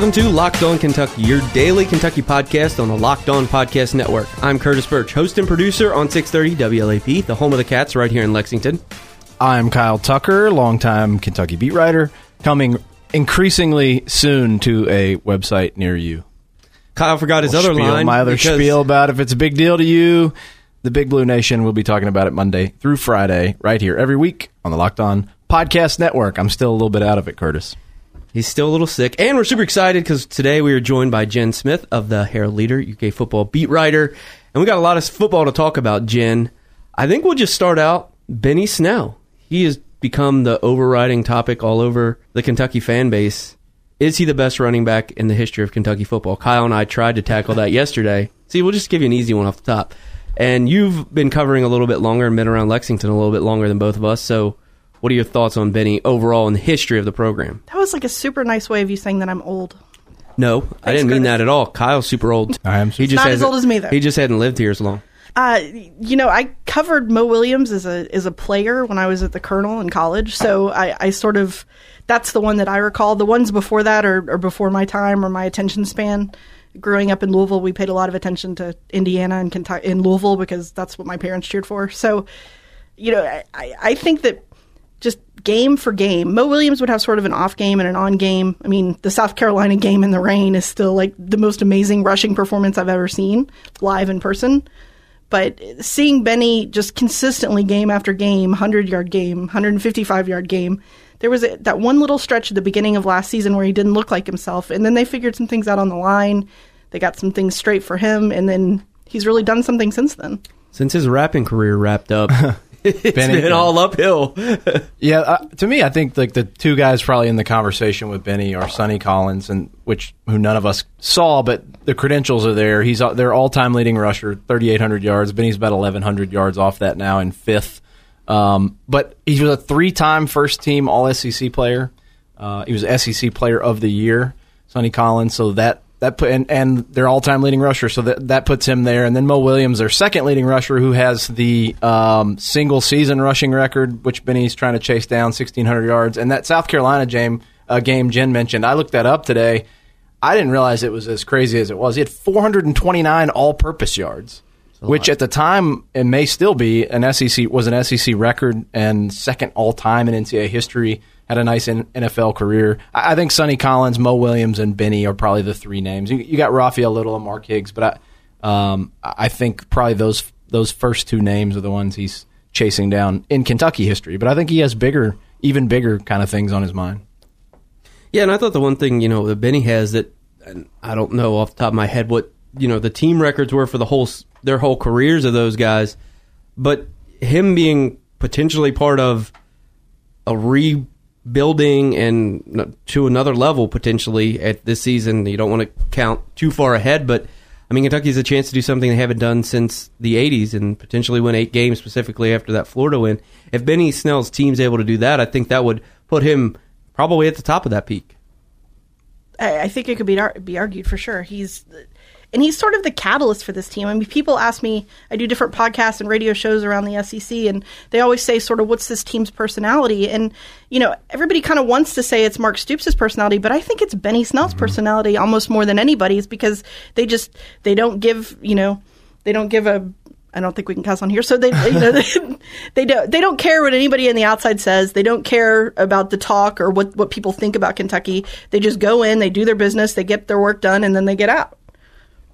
Welcome to Locked On Kentucky, your daily Kentucky podcast on the Locked On Podcast Network. I'm Curtis Burch, host and producer on 630 WLAP, the home of the Cats right here in Lexington. I'm Kyle Tucker, longtime Kentucky beat writer, coming increasingly soon to a website near you. Kyle forgot his other spiel line. My other spiel about if it's a big deal to you, the Big Blue Nation will be talking about it Monday through Friday, right here every week on the Locked On Podcast Network. I'm still a little bit out of it, Curtis. He's still a little sick. And we're super excited because today we are joined by Jen Smith of the Herald Leader, UK football beat writer. And we got a lot of football to talk about, Jen. I think we'll just start out Benny Snell. He has become the overriding topic all over the Kentucky fan base. Is he the best running back in the history of Kentucky football? Kyle and I tried to tackle that yesterday. See, we'll just give you an easy one off the top. And you've been covering a little bit longer and been around Lexington a little bit longer than both of us. So, what are your thoughts on Benny overall in the history of the program? That was like a super nice way of you saying that I'm old. No, I didn't mean Curtis. that at all. Kyle's super old. I am He just Not as hasn't- old as me, though. He just hadn't lived here as long. Uh, you know, I covered Moe Williams as a as a player when I was at the Colonel in college, so I, I sort of that's the one that I recall. The ones before that are, are before my time or my attention span. Growing up in Louisville, we paid a lot of attention to Indiana and Kentucky in Louisville because that's what my parents cheered for. So, you know, I, I I think that just game for game, Moe Williams would have sort of an off game and an on game. I mean, the South Carolina game in the rain is still like the most amazing rushing performance I've ever seen live in person. But seeing Benny just consistently game after game, 100 yard game, 155 yard game, there was a, that one little stretch at the beginning of last season where he didn't look like himself. And then they figured some things out on the line. They got some things straight for him. And then he's really done something since then. Since his rapping career wrapped up, it's Benny- been all uphill. Yeah, uh, to me, I think like the two guys probably in the conversation with Benny are Sonny Collins, and which who none of us saw, but the credentials are there. He's uh, their all-time leading rusher, 3,800 yards. Benny's about 1,100 yards off that now in fifth. Um, but he was a three-time first-team All-SEC player. Uh, he was SEC Player of the Year, Sonny Collins. So that that put and, and their all-time leading rusher, so that that puts him there. And then Moe Williams, their second leading rusher, who has the um, single-season rushing record, which Benny's trying to chase down, 1,600 yards. And that South Carolina game, uh, game Jen mentioned, I looked that up today. I didn't realize it was as crazy as it was. He had 429 all-purpose yards, which at the time it may still be an SEC was an SEC record and second all-time in NCAA history. Had a nice NFL career. I, think Sonny Collins, Moe Williams, and Benny are probably the three names. You, got Rafael Little and Mark Higgs, but I, um, I think probably those those first two names are the ones he's chasing down in Kentucky history. But I think he has bigger, even bigger kind of things on his mind. Yeah, and I thought the one thing you know that Benny has that I don't know off the top of my head what you know the team records were for the whole their whole careers of those guys, but him being potentially part of a rebuilding and to another level potentially at this season. You don't want to count too far ahead, but I mean Kentucky has a chance to do something they haven't done since the '80s and potentially win eight games specifically after that Florida win. If Benny Snell's team's able to do that, I think that would put him probably at the top of that peak. I, think it could be be argued for sure. He's and he's sort of the catalyst for this team. I mean, people ask me. I do different podcasts and radio shows around the SEC, and they always say, sort of, what's this team's personality? And you know, everybody kind of wants to say it's Mark Stoops' personality, but I think it's Benny Snell's mm-hmm. personality almost more than anybody's because they just they don't give you know they don't give a I don't think we can cuss on here. So they, you know, they, they don't they don't care what anybody on the outside says. They don't care about the talk or what what people think about Kentucky. They just go in, they do their business, they get their work done, and then they get out.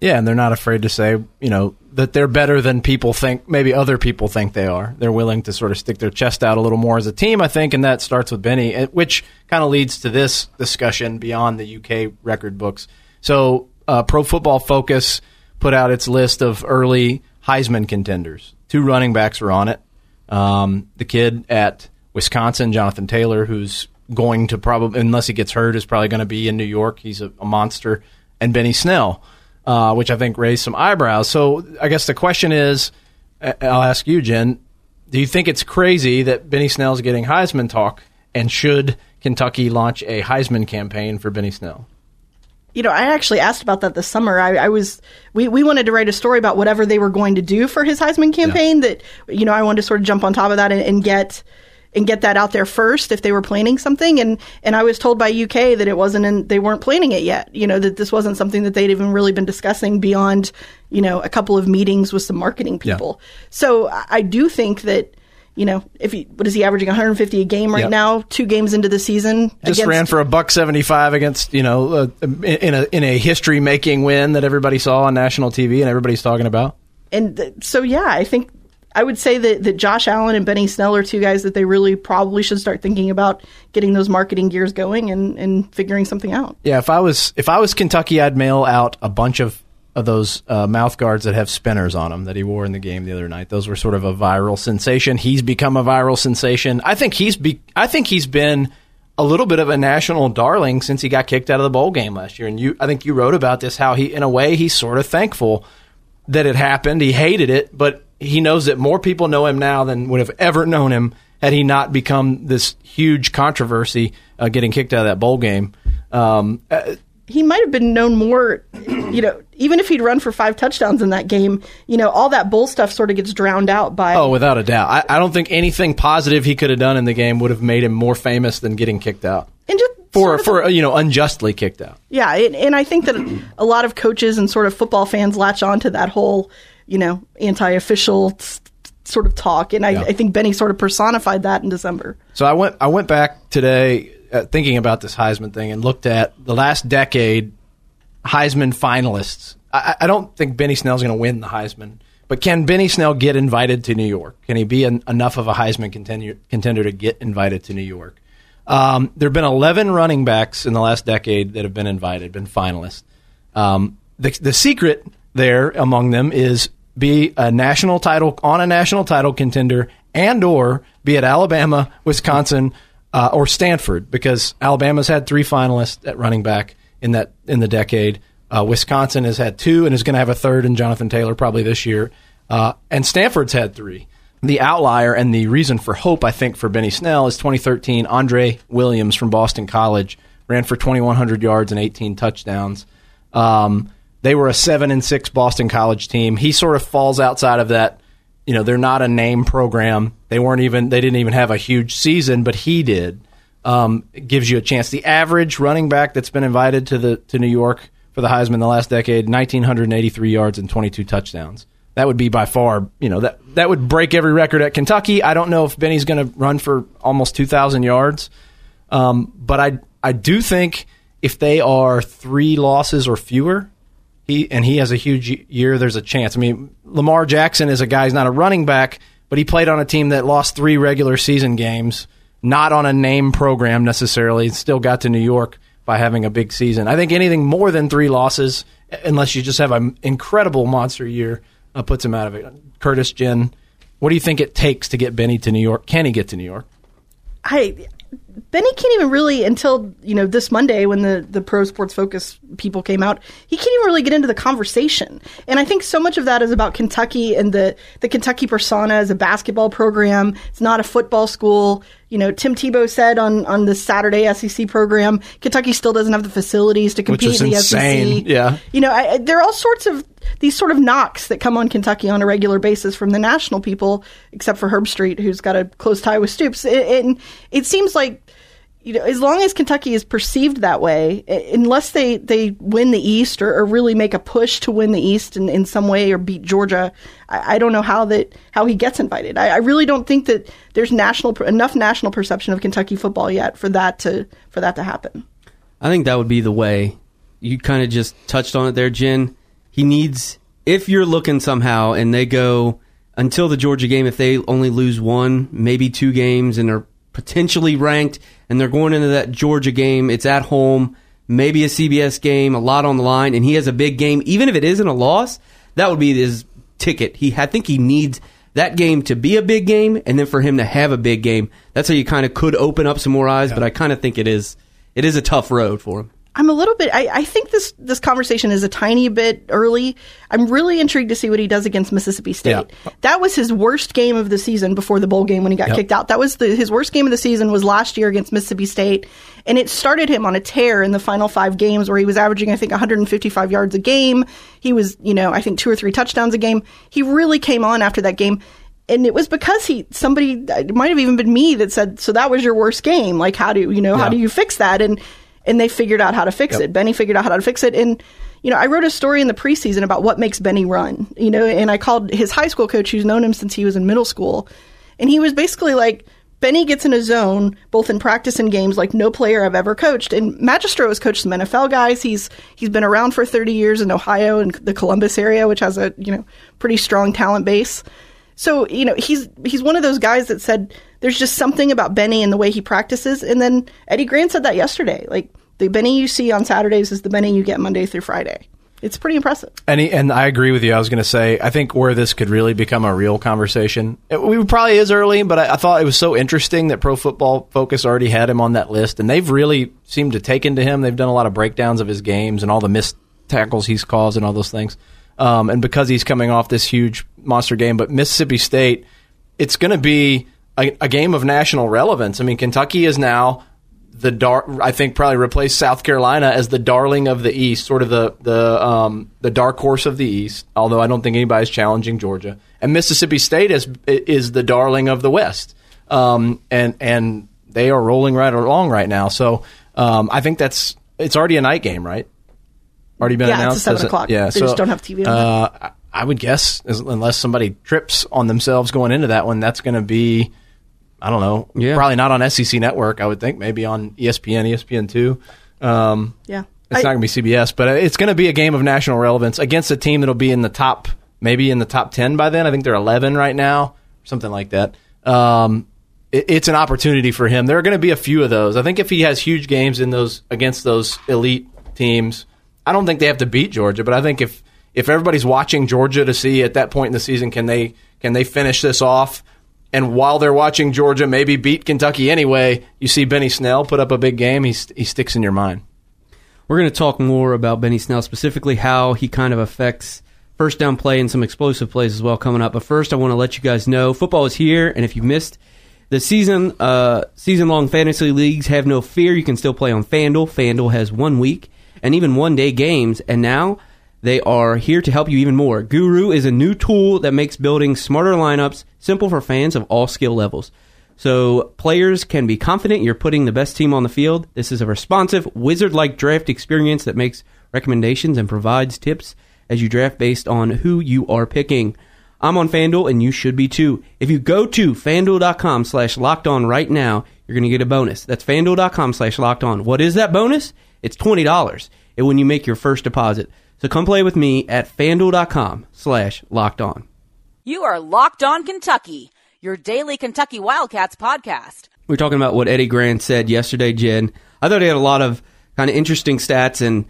Yeah, and they're not afraid to say, you know, that they're better than people think, maybe other people think they are. They're willing to sort of stick their chest out a little more as a team, I think, and that starts with Benny, which kind of leads to this discussion beyond the UK record books. So, uh, Pro Football Focus put out its list of early Heisman contenders. Two running backs are on it. Um, the kid at Wisconsin, Jonathan Taylor, who's going to probably, unless he gets hurt, is probably going to be in New York. He's a, a monster. And Benny Snell, uh, which I think raised some eyebrows. So I guess the question is I- I'll ask you, Jen, do you think it's crazy that Benny Snell's getting Heisman talk? And should Kentucky launch a Heisman campaign for Benny Snell? You know, I actually asked about that this summer. I, I was we, we wanted to write a story about whatever they were going to do for his Heisman campaign. That you know, I wanted to sort of jump on top of that and, and get and get that out there first if they were planning something. And and I was told by UK that it wasn't and they weren't planning it yet. You know that this wasn't something that they'd even really been discussing beyond you know a couple of meetings with some marketing people. Yeah. So I do think that you know, if he what is he averaging 150 a game right yep. now? Two games into the season, just against, ran for a buck 75 against you know uh, in a in a history making win that everybody saw on national TV and everybody's talking about. And th- so yeah, I think I would say that, that Josh Allen and Benny Snell are two guys that they really probably should start thinking about getting those marketing gears going and, and figuring something out. Yeah, if I was if I was Kentucky, I'd mail out a bunch of of those uh, mouth guards that have spinners on them that he wore in the game the other night. Those were sort of a viral sensation. He's become a viral sensation. I think he's be- I think he's been a little bit of a national darling since he got kicked out of the bowl game last year. And you, I think you wrote about this how he, in a way, he's sort of thankful that it happened. He hated it, but he knows that more people know him now than would have ever known him had he not become this huge controversy uh, getting kicked out of that bowl game. Um, uh, he might have been known more, you know, even if he'd run for five touchdowns in that game, you know, all that bull stuff sort of gets drowned out by. Oh, without a doubt. I, I don't think anything positive he could have done in the game would have made him more famous than getting kicked out. And just for for you know unjustly kicked out. Yeah, and I think that a lot of coaches and sort of football fans latch on to that whole, you know, anti-official sort of talk, and I, yeah. I think Benny sort of personified that in December. So I went I went back today uh, thinking about this Heisman thing and looked at the last decade Heisman finalists. I, I don't think Benny Snell's going to win the Heisman, but can Benny Snell get invited to New York? Can he be an, enough of a Heisman contender, contender to get invited to New York? Um, there have been 11 running backs in the last decade that have been invited, been finalists. Um, the, the secret there among them is be a national title on a national title contender and or be at Alabama, Wisconsin, uh, or Stanford because Alabama's had three finalists at running back in that in the decade. Uh, Wisconsin has had two and is going to have a third in Jonathan Taylor probably this year. Uh, and Stanford's had three. The outlier and the reason for hope, I think, for Benny Snell is 2013. Andre Williams from Boston College ran for 2,100 yards and 18 touchdowns. Um, they were a seven and six Boston College team. He sort of falls outside of that you know they're not a name program. They weren't even they didn't even have a huge season, but he did. Um, gives you a chance. The average running back that's been invited to the to New York for the Heisman the last decade, 1983 yards and 22 touchdowns. That would be by far, you know, that that would break every record at Kentucky. I don't know if Benny's going to run for almost 2,000 yards, um, but I I do think if they are three losses or fewer, he and he has a huge year. There's a chance. I mean, Lamar Jackson is a guy. He's not a running back, but he played on a team that lost three regular season games, not on a name program necessarily. Still got to New York by having a big season. I think anything more than three losses, unless you just have an incredible monster year, uh, puts him out of it. Curtis Jen, what do you think it takes to get Benny to New York? Can he get to New York? I Benny can't even really until you know this Monday when the the pro sports focus people came out. He can't even really get into the conversation, and I think so much of that is about Kentucky and the the Kentucky persona as a basketball program. It's not a football school. You know, Tim Tebow said on on the Saturday SEC program, Kentucky still doesn't have the facilities to compete in the insane. SEC. Yeah, you know, I, there are all sorts of these sort of knocks that come on Kentucky on a regular basis from the national people, except for Herbstreit, who's got a close tie with Stoops. And it, it seems like you know, as long as Kentucky is perceived that way, eh, unless they, they win the East or, or really make a push to win the East in, in some way or beat Georgia, I, I don't know how that how he gets invited. I, I, really don't think that there's national enough national perception of Kentucky football yet for that to for that to happen. I think that would be the way. You kind of just touched on it there, Jen. He needs if you're looking somehow and they go until the Georgia game, if they only lose one, maybe two games, and are potentially ranked and they're going into that Georgia game. It's at home, maybe a CBS game, a lot on the line, and he has a big game. Even if it isn't a loss, that would be his ticket. He, I think he needs that game to be a big game, and then for him to have a big game. That's how you kind of could open up some more eyes. Yeah. But I kind of think it is it is a tough road for him. I'm a little bit. I, I, think this this conversation is a tiny bit early. I'm really intrigued to see what he does against Mississippi State. Yeah. That was his worst game of the season before the bowl game when he got yep. kicked out. That was the, his worst game of the season was last year against Mississippi State, and it started him on a tear in the final five games where he was averaging I think 155 yards a game. He was you know I think two or three touchdowns a game. He really came on after that game and it was because he somebody it might have even been me that said so that was your worst game like how do you know how do you fix that and and they figured out how to fix Yep. it benny figured out how to fix it and you know i wrote a story in the preseason about what makes benny run you know and i called his high school coach who's known him since he was in middle school and he was basically like Benny gets in a zone both in practice and games like no player I've ever coached. And Magistro has coached some NFL guys. He's he's been around for 30 years in Ohio and the Columbus area, which has a you know pretty strong talent base. So you know he's he's one of those guys that said there's just something about Benny and the way he practices. And then Eddie Gran said that yesterday. Like the Benny you see on Saturdays is the Benny you get Monday through Friday. It's pretty impressive. And he, and I agree with you. I was going to say I think where this could really become a real conversation. It, we probably is early, but I, I thought it was so interesting that Pro Football Focus already had him on that list, and they've really seemed to take into him. They've done a lot of breakdowns of his games and all the missed tackles he's caused and all those things. Um, and because he's coming off this huge monster game, but Mississippi State, it's going to be a, a game of national relevance. I mean, Kentucky is now the dar- I think probably replaced South Carolina as the darling of the East, sort of the the um, the dark horse of the East. Although I don't think anybody's challenging Georgia, and Mississippi State is is the darling of the West, um, and and they are rolling right along right now. So um, I think that's it's already a night game, right? Already been Yeah, it's a announced. seven as a- o'clock. Yeah, They so, just don't have TV on Uh, I would guess, unless somebody trips on themselves going into that one, that's going to be. I don't know. Yeah. Probably not on SEC Network. I would think maybe on ESPN, ESPN two. Um, Yeah. it's I- not going to be CBS, but it's going to be a game of national relevance against a team that'll be in the top, maybe in the top ten by then. I think they're eleven right now, something like that. Um, it, it's an opportunity for him. There are going to be a few of those. I think if he has huge games in those against those elite teams, I don't think they have to beat Georgia, but I think if if everybody's watching Georgia to see at that point in the season, can they can they finish this off? And while they're watching Georgia maybe beat Kentucky anyway, you see Benny Snell put up a big game. He he sticks in your mind. We're going to talk more about Benny Snell, specifically how he kind of affects first down play and some explosive plays as well coming up. But first, I want to let you guys know football is here, and if you missed the season, uh, season long fantasy leagues, have no fear. You can still play on FanDuel. FanDuel has one week and even one day games, and now they are here to help you even more. Guru is a new tool that makes building smarter lineups simple for fans of all skill levels. So players can be confident you're putting the best team on the field. This is a responsive, wizard-like draft experience that makes recommendations and provides tips as you draft based on who you are picking. I'm on FanDuel and you should be too. If you go to fanduel.com slash locked on right now, you're going to get a bonus. That's fanduel.com slash locked on. What is that bonus? It's $20 and when you make your first deposit. So come play with me at fanduel.com slash locked on. You are Locked On Kentucky, your daily Kentucky Wildcats podcast. We are talking about what Eddie Gran said yesterday, Jen. I thought he had a lot of kind of interesting stats, and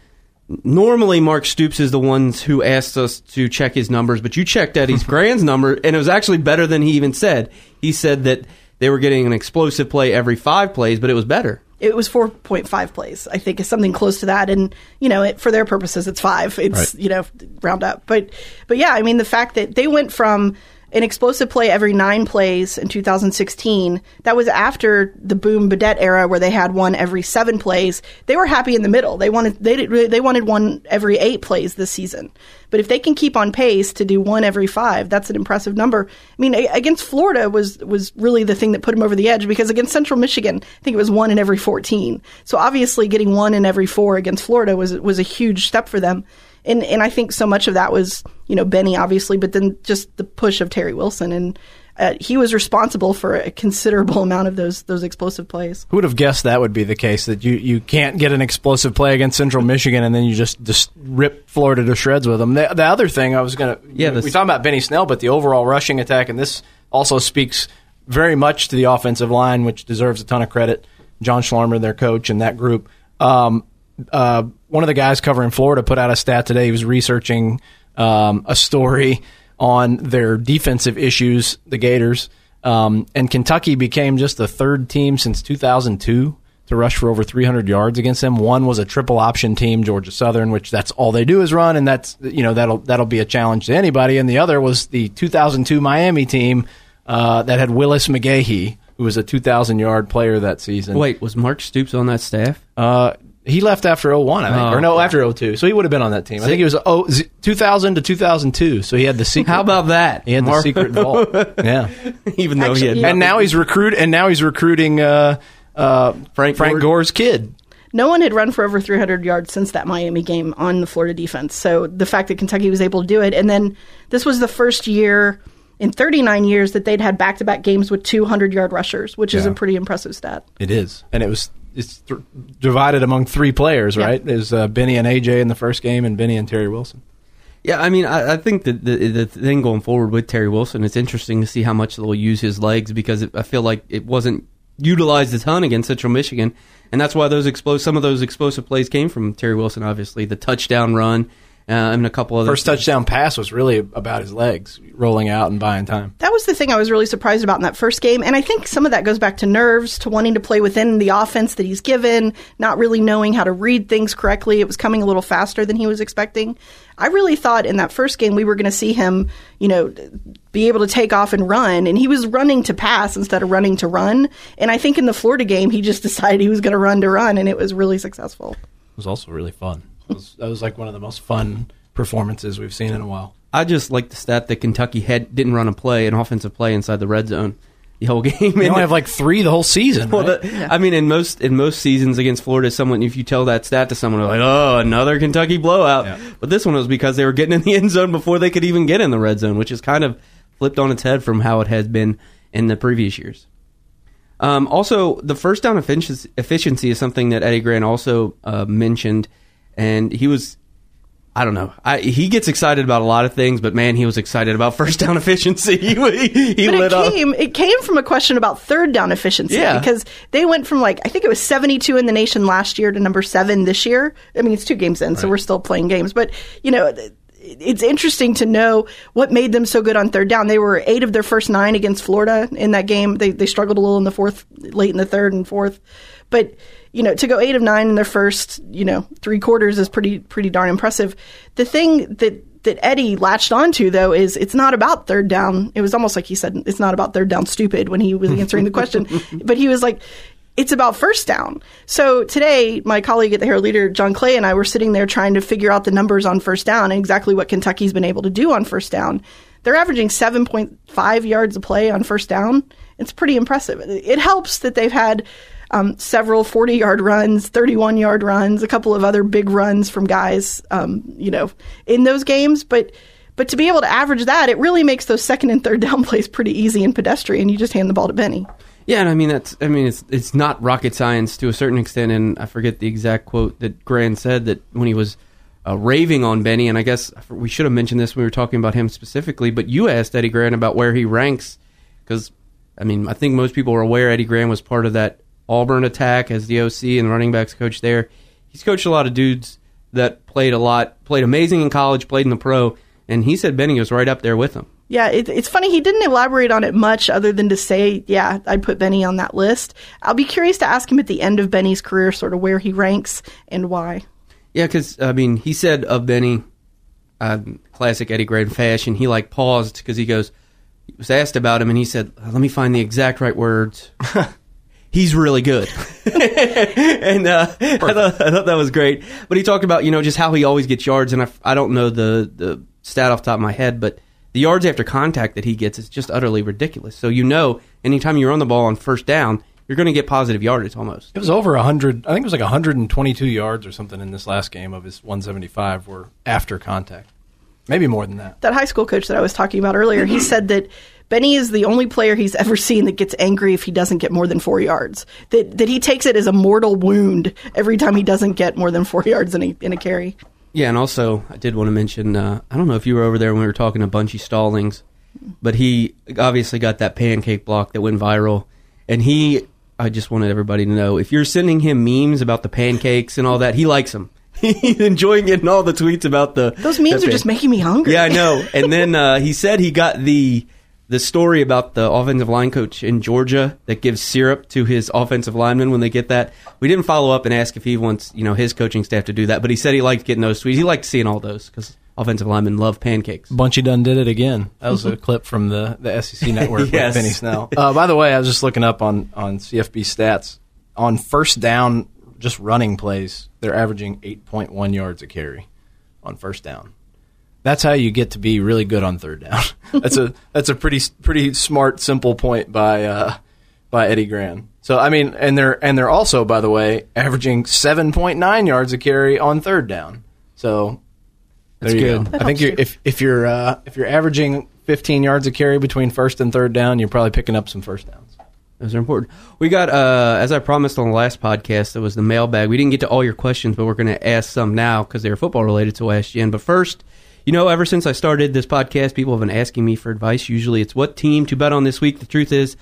normally Mark Stoops is the ones who asks us to check his numbers, but you checked Eddie's Gran's number, and it was actually better than he even said. He said that they were getting an explosive play every five plays, but it was better. It was 4.5 plays i think is something close to that. And you know it, for their purposes it's five. It's Right. you know round up. But but yeah i mean the fact that they went from an explosive play every nine plays in 2016 that was after the boom Badette era where they had one every seven plays. They were happy in the middle. They wanted they they wanted one every eight plays this season. But if they can keep on pace to do one every five that's an impressive number. I mean against florida was was really the thing that put him over the edge because against central michigan i think it was one in every 14 so obviously getting one in every four against florida was was a huge step for them and and I think so much of that was you know Benny obviously, but then just the push of Terry Wilson, and uh, he was responsible for a considerable amount of those those explosive plays. Who would have guessed that would be the case? That you, you can't get an explosive play against Central Michigan and then you just just rip Florida to shreds with them. The, the other thing I was gonna Yeah, we this- talking about Benny Snell, but the overall rushing attack, and this also speaks very much to the offensive line, which deserves a ton of credit. John Schlarman, their coach, and that group. Um, uh, one of the guys covering Florida put out a stat today. He was researching um, a story on their defensive issues, the Gators. Um, and Kentucky became just the third team since 2002 to rush for over 300 yards against them. One was a triple option team, Georgia Southern, which that's all they do is run, and that's you know that'll that'll be a challenge to anybody. And the other was the 2002 Miami team uh, that had Willis McGahee, who was a 2,000 yard player that season. Wait, was Mark Stoops on that staff? Uh, He left after 01, I think. Oh, or no, okay. after 02. So he would have been on that team. I think he was oh, 2000 to 2002. So he had the secret. How about that? He had the secret vault. Yeah. Even though he had Actually, yeah. And now he's recruit and now he's recruiting uh, uh, Frank Frank Gore- Gore's kid. No one had run for over 300 yards since that Miami game on the Florida defense. So the fact that Kentucky was able to do it, and then this was the first year in 39 years that they'd had back-to-back games with 200 yard rushers, which is a pretty impressive stat. It is, and it was it's th- divided among three players, Yeah. right? There's uh, Benny and AJ in the first game, and Benny and Terry Wilson. Yeah, I mean, I, I think that the, the thing going forward with Terry Wilson, it's interesting to see how much they'll use his legs because it, I feel like it wasn't utilized a ton against Central Michigan, and that's why those explos- some of those explosive plays came from Terry Wilson. Obviously, the touchdown run uh, and a couple other First touchdown pass was really about his legs rolling out and buying time. That was the thing I was really surprised about in that first game. And I think some of that goes back to nerves, to wanting to play within the offense that he's given, not really knowing how to read things correctly. It was coming a little faster than he was expecting. I really thought in that first game we were going to see him, you know, be able to take off and run. And he was running to pass instead of running to run. And I think in the Florida game, he just decided he was going to run to run, and it was really successful. It was also really fun. It was, that was like one of the most fun performances we've seen in a while. I just like the stat that Kentucky had didn't run a play, an offensive play inside the red zone the whole game. They only have like three the whole season. Well, right? the, I mean, in most in most seasons against Florida, someone if you tell that stat to someone, they're like, "Oh, another Kentucky blowout." Yeah. But this one was because they were getting in the end zone before they could even get in the red zone, which is kind of flipped on its head from how it has been in the previous years. Um, also, the first down efficiency, efficiency is something that Eddie Gran also uh, mentioned, and he was. I don't know. I, he gets excited about a lot of things, but man, he was excited about first down efficiency. he he, But lit it up. came, it came from a question about third down efficiency Yeah. because they went from like I think it was 72 in the nation last year to number seven this year. I mean, it's two games in, so we're still playing games. But you know, it's interesting to know what made them so good on third down. They were eight of their first nine against Florida in that game. They they struggled a little in the fourth, late in the third and fourth, but you know, to go eight of nine in their first, you know, three quarters is pretty pretty darn impressive. The thing that that Eddie latched onto though is it's not about third down. It was almost like he said it's not about third down stupid when he was answering the question, but he was like it's about first down. So today, my colleague at the Herald Leader, John Clay, and I were sitting there trying to figure out the numbers on first down and exactly what Kentucky's been able to do on first down. They're averaging 7.5 yards a play on first down. It's pretty impressive. It helps that they've had um, several 40 yard runs, 31 yard runs, a couple of other big runs from guys, um, you know, in those games. But but to be able to average that, it really makes those second and third down plays pretty easy and pedestrian. You just hand the ball to Benny. Yeah, and I mean that's I mean it's it's not rocket science to a certain extent, and I forget the exact quote that Gran said that when he was uh, raving on Benny, and I guess we should have mentioned this when we were talking about him specifically, but you asked Eddie Gran about where he ranks because I mean I think most people are aware Eddie Gran was part of that Auburn attack as the OC and running backs coach there. He's coached a lot of dudes that played a lot, played amazing in college, played in the pro, and he said Benny was right up there with him. Yeah, it, it's funny. He didn't elaborate on it much other than to say, yeah, I'd put Benny on that list. I'll be curious to ask him at the end of Benny's career, sort of where he ranks and why. Yeah, because I mean, he said of Benny, um, classic Eddie Gran fashion. He like paused because he goes, he was asked about him, and he said, "Let me find the exact right words." He's really good, and uh, I, thought, I thought that was great. But he talked about you know just how he always gets yards, and I, I don't know the the stat off the top of my head, but the yards after contact that he gets is just utterly ridiculous. So you know, anytime you run the ball on first down, you're going to get positive yardage almost. It was over 100. I think it was like 122 yards or something in this last game of his 175 were after contact. Maybe more than that. That high school coach that I was talking about earlier, he said that Benny is the only player he's ever seen that gets angry if he doesn't get more than four yards. That that he takes it as a mortal wound every time he doesn't get more than four yards in a in a carry. Yeah, and also I did want to mention uh, I don't know if you were over there when we were talking to Bunchy Stallings, but he obviously got that pancake block that went viral, and he I just wanted everybody to know if you're sending him memes about the pancakes and all that, he likes them. He's enjoying getting all the tweets about the Those memes are just making me hungry. Yeah, I know. And then uh, he said he got the the story about the offensive line coach in Georgia that gives syrup to his offensive linemen when they get that. We didn't follow up and ask if he wants you know his coaching staff to do that, but he said he liked getting those sweets. He liked seeing all those because offensive linemen love pancakes. Bunchy done did it again. That was a clip from the, the SEC network Yes. with Benny Snell. Uh, by the way, I was just looking up on, on CFB stats. On first down just running plays, they're averaging 8.1 yards a carry on first down. That's how you get to be really good on third down. that's a that's a pretty pretty smart, simple point by uh, by Eddie Gran. So I mean, and they're and they're also, by the way, averaging 7.9 yards a carry on third down. So That's good. go. That I think you're, you. if if you're uh, if you're averaging 15 yards a carry between first and third down, you're probably picking up some first downs. Those are important. We got, uh, as I promised on the last podcast, that was the mailbag. We didn't get to all your questions, but we're going to ask some now because they're football related. So I asked. But first, you know, ever since I started this podcast, people have been asking me for advice. Usually, it's what team to bet on this week. The truth is,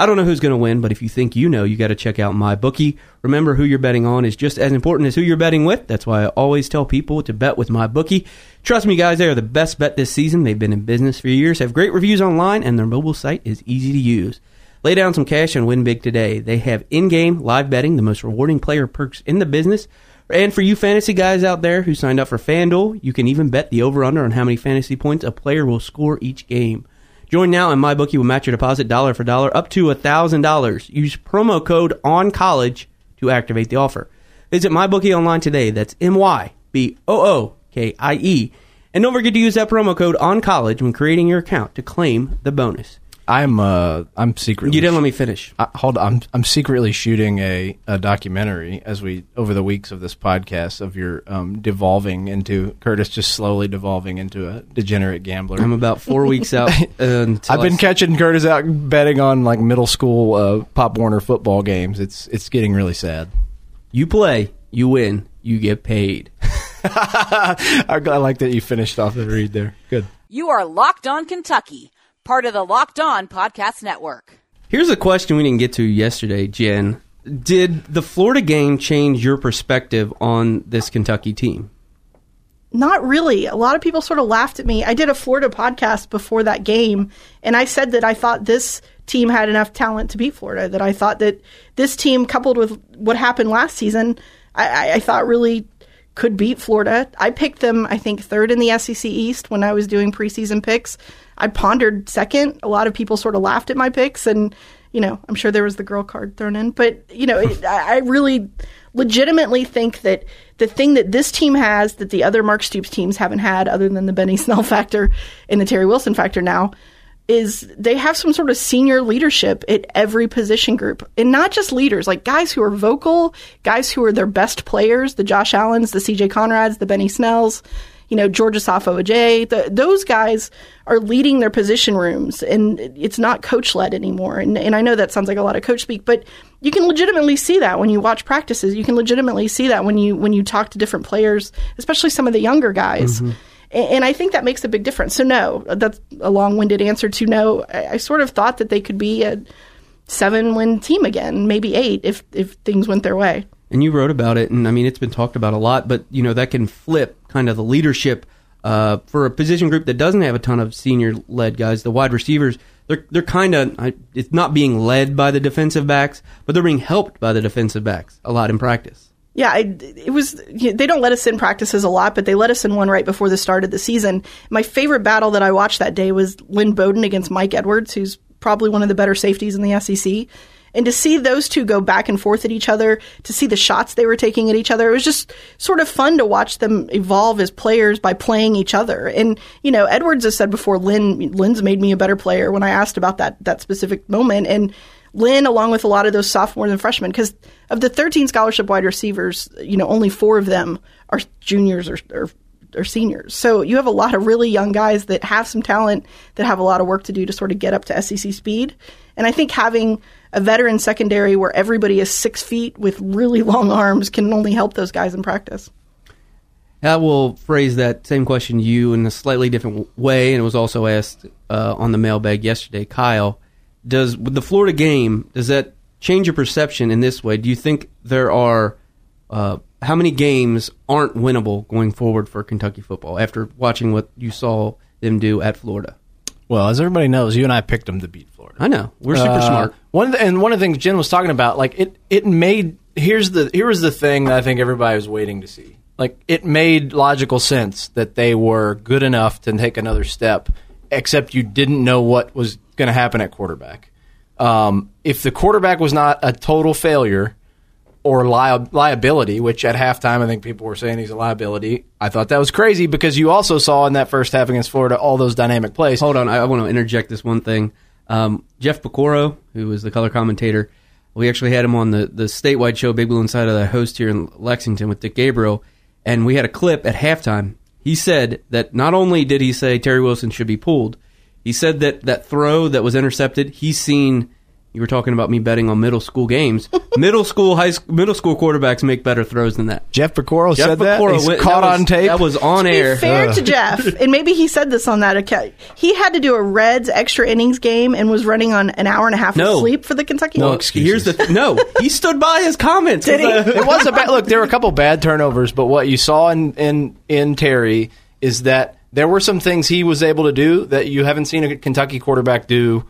I don't know who's going to win, but if you think you know, you got to check out my bookie. Remember, who you're betting on is just as important as who you're betting with. That's why I always tell people to bet with my bookie. Trust me, guys, they are the best bet this season. They've been in business for years, have great reviews online, and their mobile site is easy to use. Lay down some cash and win big today. They have in-game live betting, the most rewarding player perks in the business. And for you fantasy guys out there who signed up for FanDuel, you can even bet the over-under on how many fantasy points a player will score each game. Join now and MyBookie will match your deposit dollar for dollar up to $1,000. Use promo code ONCOLLEGE to activate the offer. Visit MyBookie online today. That's M-Y-B-O-O-K-I-E. And don't forget to use that promo code ONCOLLEGE when creating your account to claim the bonus. I'm uh I'm secretly You didn't let me finish. I, hold on. I'm I'm secretly shooting a, a documentary as we over the weeks of this podcast of your um, devolving into Curtis just slowly devolving into a degenerate gambler. I'm about four weeks out. Until I've been I- catching Curtis out betting on like middle school uh, Pop Warner football games. It's it's getting really sad. You play, you win, you get paid. I, I like that you finished off the read there. Good. You are Locked On Kentucky, part of the Locked On Podcast Network. Here's a question we didn't get to yesterday, Jen. Did the Florida game change your perspective on this Kentucky team? Not really. A lot of people sort of laughed at me. I did a Florida podcast before that game, and I said that I thought this team had enough talent to beat Florida. That I thought that this team, coupled with what happened last season, I, I, I thought really could beat Florida. I picked them, I think, third in the SEC East when I was doing preseason picks. I pondered second. A lot of people sort of laughed at my picks, and you know, I'm sure there was the girl card thrown in, but you know, it, I, I really legitimately think that the thing that this team has that the other Mark Stoops teams haven't had, other than the Benny Snell factor and the Terry Wilson factor now, is they have some sort of senior leadership at every position group. And not just leaders, like guys who are vocal, guys who are their best players, the Josh Allens, the CJ Conrads, the Benny Snells, you know, George Asafo-Adjei, those guys are leading their position rooms and it's not coach led anymore. And, and I know that sounds like a lot of coach speak, but you can legitimately see that when you watch practices. You can legitimately see that when you, when you talk to different players, especially some of the younger guys. And, and I think that makes a big difference. So no, that's a long winded answer to no. I, sort of thought that they could be a seven win team again, maybe eight if, if things went their way. And you wrote about it, and I mean, it's been talked about a lot, but you know, that can flip kind of the leadership uh, for a position group that doesn't have a ton of senior led guys. The wide receivers, they're, they're kind of, it's not being led by the defensive backs, but they're being helped by the defensive backs a lot in practice. Yeah, I, it was. They don't let us in practices a lot, but they let us in one right before the start of the season. My favorite battle that I watched that day was Lynn Bowden against Mike Edwards, who's probably one of the better safeties in the SEC. And to see those two go back and forth at each other, to see the shots they were taking at each other, it was just sort of fun to watch them evolve as players by playing each other. And you know, Edwards has said before, Lynn Lynn's made me a better player when I asked about that that specific moment. And Lynn, along with a lot of those sophomores and freshmen, because of the 13 scholarship wide receivers, you know, only four of them are juniors or, or, or seniors. So you have a lot of really young guys that have some talent that have a lot of work to do to sort of get up to SEC speed. And I think having a veteran secondary where everybody is six feet with really long arms can only help those guys in practice. I will phrase that same question to you in a slightly different way, and it was also asked uh, on the mailbag yesterday. Kyle, does with the Florida game does that change your perception in this way? Do you think there are uh, how many games aren't winnable going forward for Kentucky football after watching what you saw them do at Florida? Well, as everybody knows, you and I picked them to beat Florida. I know we're super Uh, smart. One of the, and one of the things Jen was talking about, like it, it made here's the here was the thing that I think everybody was waiting to see. Like it made logical sense that they were good enough to take another step, except you didn't know what was going to happen at quarterback. Um, if the quarterback was not a total failure, or lia- liability, which at halftime I think people were saying he's a liability. I thought that was crazy because you also saw in that first half against Florida all those dynamic plays. Hold on, I, I want to interject this one thing. Um, Jeff Piecoro, who was the color commentator, we actually had him on the, the statewide show, Big Blue Inside of the host here in Lexington with Dick Gabriel, and we had a clip at halftime. He said that not only did he say Terry Wilson should be pulled, he said that that throw that was intercepted, he's seen you were talking about me betting on middle school games. middle school, high school, middle school quarterbacks make better throws than that. Jeff Piecoro Jeff said that. Piecoro He's went- caught that was- on tape. That was on to air. be fair uh. to Jeff, and maybe he said this on that account. He had to do a Reds extra innings game and was running on an hour and a half No. of sleep for the Kentucky. No game. excuses. Here's the th- no. He stood by his comments. Did he? it was a bad look. There were a couple bad turnovers, but what you saw in in in Terry is that there were some things he was able to do that you haven't seen a Kentucky quarterback do a-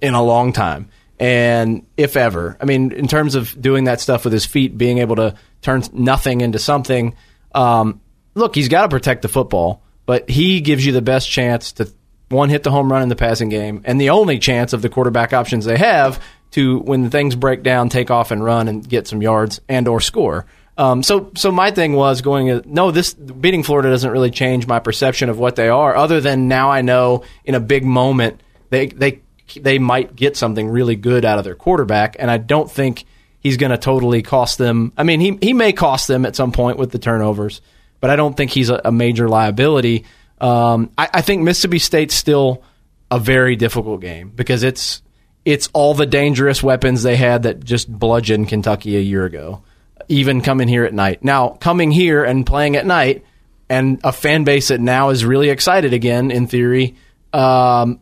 in a long time, and if ever. I mean, in terms of doing that stuff with his feet, being able to turn nothing into something. Um, look, he's got to protect the football, but he gives you the best chance to one hit the home run in the passing game, and the only chance of the quarterback options they have to when things break down, take off and run and get some yards and or score. Um, so, so my thing was going. No, this beating Florida doesn't really change my perception of what they are, other than now I know in a big moment they they they might get something really good out of their quarterback, and I don't think he's going to totally cost them. I mean, he he may cost them at some point with the turnovers, but I don't think he's a, a major liability. Um, I, I think Mississippi State's still a very difficult game because it's it's all the dangerous weapons they had that just bludgeoned Kentucky a year ago. Even coming here at night. Now, coming here and playing at night, and a fan base that now is really excited again, in theory, um,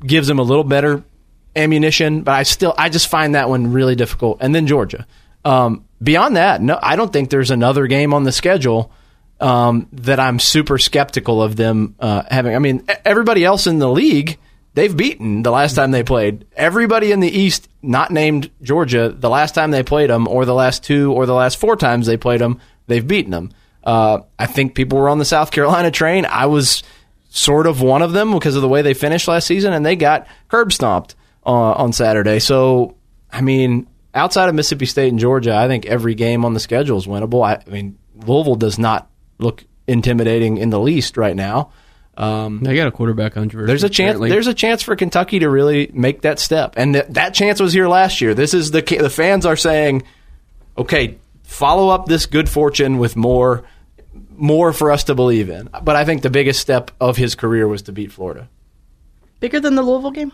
gives them a little better ammunition. But I still, I just find that one really difficult. And then Georgia. Um, beyond that, no, I don't think there's another game on the schedule um, that I'm super skeptical of them uh, having. I mean, everybody else in the league they've beaten the last time they played. Everybody in the East, not named Georgia, the last time they played them, or the last two, or the last four times they played them, they've beaten them. Uh, I think people were on the South Carolina train. I was sort of one of them because of the way they finished last season, and they got curb stomped uh, on Saturday. So, I mean, outside of Mississippi State and Georgia, I think every game on the schedule is winnable. I, I mean, Louisville does not look intimidating in the least right now. Um, They got a quarterback controversy. there's a chance. apparently. There's a chance for Kentucky to really make that step, and th- that chance was here last year. This is the the fans are saying, okay, follow up this good fortune with more, more for us to believe in. But I think the biggest step of his career was to beat Florida. Bigger than the Louisville game.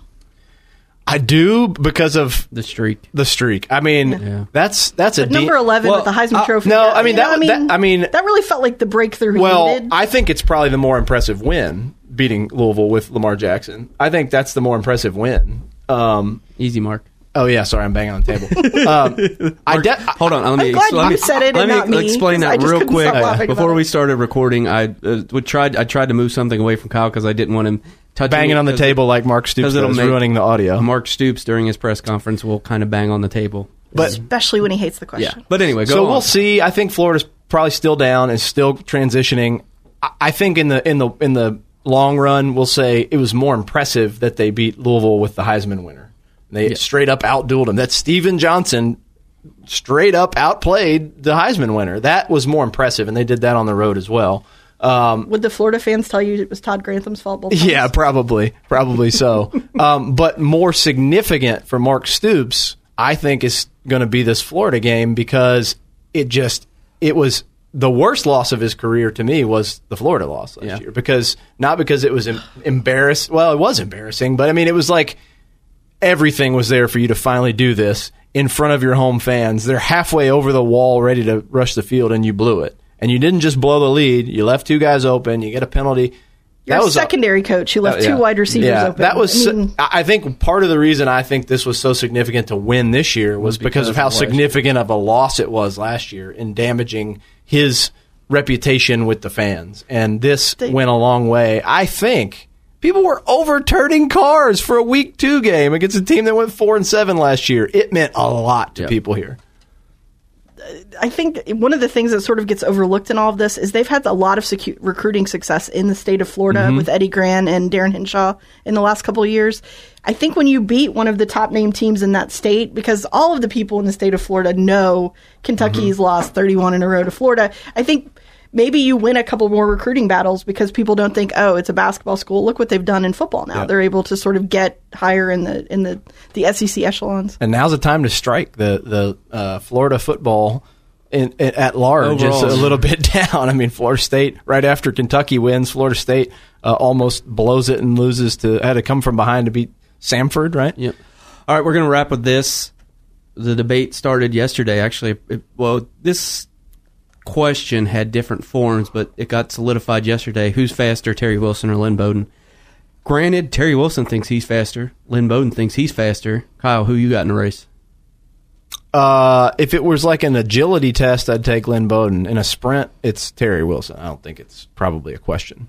I do because of the streak. the streak. I mean, Yeah. that's that's a number de- eleven Well, with the Heisman uh, Trophy. No, I mean You know, that, that. I mean, that really felt like the breakthrough he well, needed. I think it's probably the more impressive win beating Louisville with Lamar Jackson. I think that's the more impressive win. Um, Easy mark. Oh yeah, sorry, I'm banging on the table. um, I de- Hold on, let me, I'm glad let you me, said it let and me not me, explain 'cause that real quick. stop laughing Before we started recording, I uh, we tried I tried to move something away from Kyle because I didn't want him touching banging on the table like Mark Stoops 'cause it'll does, make- ruining the audio. Mark Stoops during his press conference will kind of bang on the table. But especially when he hates the Yeah, question. but anyway, go so on. we'll see. I think Florida's probably still down and still transitioning. I, I think in the in the in the long run, we'll say it was more impressive that they beat Louisville with the Heisman winner. They straight up outdueled him. That Stephen Johnson straight up outplayed the Heisman winner. That was more impressive, and they did that on the road as well. Um, Would the Florida fans tell you it was Todd Grantham's fault? Both times? Yeah, probably, probably so. um, but more significant for Mark Stoops, I think, is going to be this Florida game because it just it was the worst loss of his career to me was the Florida loss last Yeah. year because not because it was em- embarrassed. Well, it was embarrassing, but I mean, it was like everything was there for you to finally do this in front of your home fans. They're halfway over the wall, ready to rush the field, and you blew it. And you didn't just blow the lead; you left two guys open. You get a penalty. You're that a was a- secondary coach who left uh, two wide receivers yeah, open. That was. I mean, I I think part of the reason I think this was so significant to win this year was, because, of how of significant of a loss it was last year in damaging his reputation with the fans. And this They- went a long way. I think people were overturning cars for a week two game against a team that went four and seven last year. It meant a lot to Yeah. people here. I think one of the things that sort of gets overlooked in all of this is they've had a lot of secu- recruiting success in the state of Florida Mm-hmm. with Eddie Gran and Darin Hinshaw in the last couple of years. I think when you beat one of the top name teams in that state, because all of the people in the state of Florida know Kentucky's Mm-hmm. lost 31 in a row to Florida, I think maybe you win a couple more recruiting battles because people don't think, oh, it's a basketball school. Look what they've done in football now. Yeah. They're able to sort of get higher in the in the the SEC echelons. And now's the time to strike the the uh, Florida football in, in, at large is a little bit down. I mean, Florida State right after Kentucky wins, Florida State uh, almost blows it and loses to had to come from behind to beat Samford, right? Yep. All right, we're going to wrap with this. The debate started yesterday. Actually, it, well, this question had different forms, but it got solidified yesterday. Who's faster, Terry Wilson or Lynn Bowden? Granted, Terry Wilson thinks he's faster. Lynn Bowden thinks he's faster. Kyle, who you got in the race? Uh, if it was like an agility test, I'd take Lynn Bowden. In a sprint, it's Terry Wilson. I don't think it's probably a question.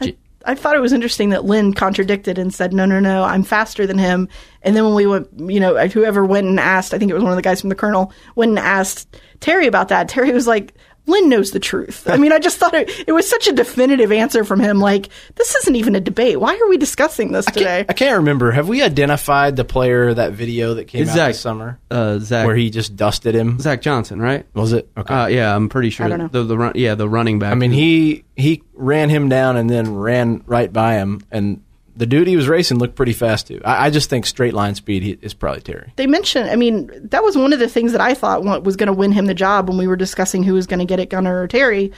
I, I thought it was interesting that Lynn contradicted and said, "No, no, no, I'm faster than him." And then when we went, you know, whoever went and asked, I think it was one of the guys from the Kernel, went and asked Terry about that. Terry was like, "Lynn knows the truth." I mean, I just thought it, it was such a definitive answer from him. Like, this isn't even a debate. Why are we discussing this today? I can't remember. Have we identified the player that video that came It's out Zach. this summer Uh, Zach. where he just dusted him? Zach Johnson, right? Was it? Okay. Uh, yeah, I'm pretty sure. I don't know. The, the run, yeah, the running back. I mean, he he ran him down and then ran right by him, and the dude he was racing looked pretty fast too. I, I just think straight line speed is probably Terry. they mentioned, I mean, that was one of the things that I thought was going to win him the job when we were discussing who was going to get it, Gunnar or Terry.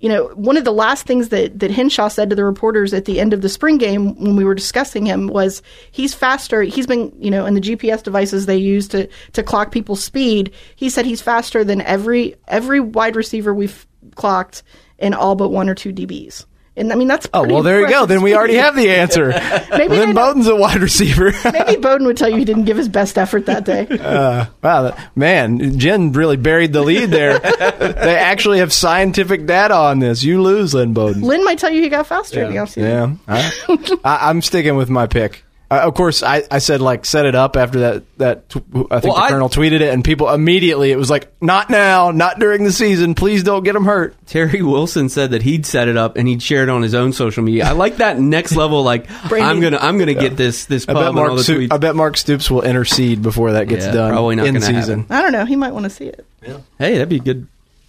You know, one of the last things that, that Hinshaw said to the reporters at the end of the spring game when we were discussing him was he's faster. He's been, you know, in the GPS devices they use to, to clock people's speed. He said he's faster than every every wide receiver we've clocked in all but one or two DBs. And I mean, that's Oh well, there you go. Then we already have the answer. Maybe Lynn Bowden's a wide receiver. Maybe Bowden would tell you he didn't give his best effort that day. Uh, wow, man, Jen really buried the lead there. they actually have scientific data on this. You lose, Lynn Bowden. Lynn might tell you he got faster in the offseason. Yeah, I, I, I'm sticking with my pick. Uh, of course, I, I said like set it up after that that tw- I think Well, the I- Kernel tweeted it, and people immediately it was like not now, not during the season. Please don't get him hurt. Terry Wilson said that he'd set it up and he'd share it on his own social media. I like that next level. Like Branding. I'm gonna I'm gonna get this this I pub bet and Mark all the Sto- tweets. I bet Mark Stoops will intercede before that gets Yeah, done probably not in season. happen. I don't know. He might want to see it. Yeah. Hey, that'd be good.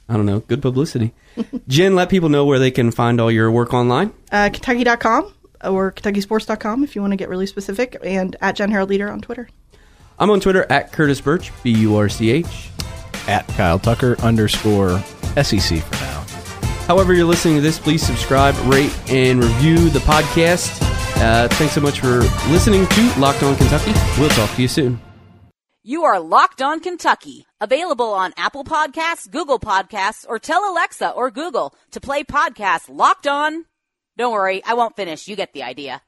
I don't know, good publicity. Jen, let people know where they can find all your work online. Uh, Kentucky.com or KentuckySports.com if you want to get really specific, and at Jen Herald-Leader on Twitter. I'm on Twitter at Curtis Burch, B U R C H. At Kyle Tucker underscore SEC for now. However, you're listening to this, please subscribe, rate, and review the podcast. Uh, thanks so much for listening to Locked On Kentucky. We'll talk to you soon. You are Locked On Kentucky, available on Apple Podcasts, Google Podcasts, or tell Alexa or Google to play podcast Locked On. Don't worry, I won't finish. You get the idea.